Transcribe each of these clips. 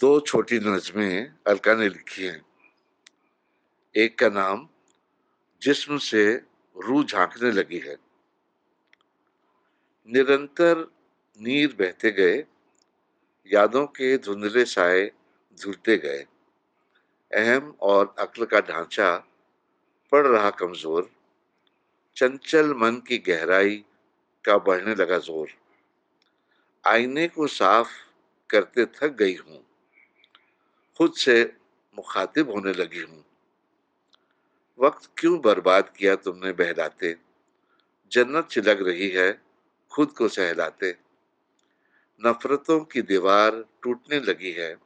दो छोटी नज़में अलका ने लिखी हैं। एक का नाम, जिस्म से रूह झांकने लगी है। निरंतर नीर बहते गए, यादों के धुंधले साए झुलते गए। अहम और अक्ल का ढांचा पड़ रहा कमज़ोर, चंचल मन की गहराई का बढ़ने लगा ज़ोर। आईने को साफ़ करते थक गई हूँ। खुद से मुखातिब होने लगी हूँ। वक्त क्यों बर्बाद किया तुमने बहलाते? जन्नत चिलक रही है, खुद को सहलाते। नफरतों की दीवार टूटने लगी है,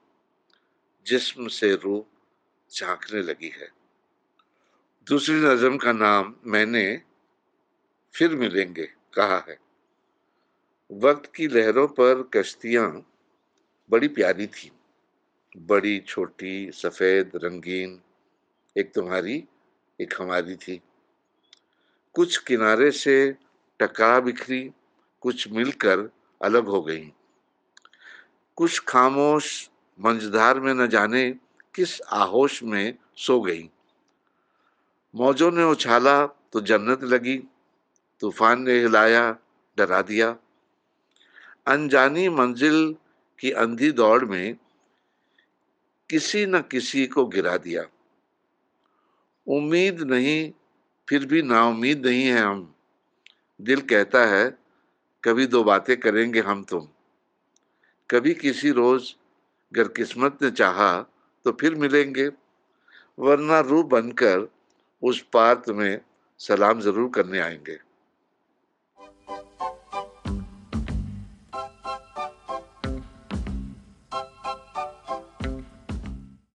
जिस्म से रूह झांकने लगी है। दूसरी नज़म का नाम मैंने फिर मिलेंगे, कहा है। वक्त की लहरों पर कश्तियाँ बड़ी प्यारी थी। बड़ी, छोटी, सफ़ेद, रंगीन, एक तुम्हारी, एक हमारी थी। कुछ किनारे से टकरा बिखरी, कुछ मिलकर अलग हो गई। कुछ खामोश मंझधार में न जाने किस आहोश में सो गई। मौजों ने उछाला तो जन्नत लगी, तूफ़ान ने हिलाया, डरा दिया। अनजानी मंजिल की अंधी दौड़ में किसी न किसी को गिरा दिया। उम्मीद नहीं, फिर भी नाउमीद नहीं है हम। दिल कहता है, कभी दो बातें करेंगे हम तुम। कभी किसी रोज अगर किस्मत ने चाहा तो फिर मिलेंगे। वरना रूह बनकर उस पार में सलाम ज़रूर करने आएँगे।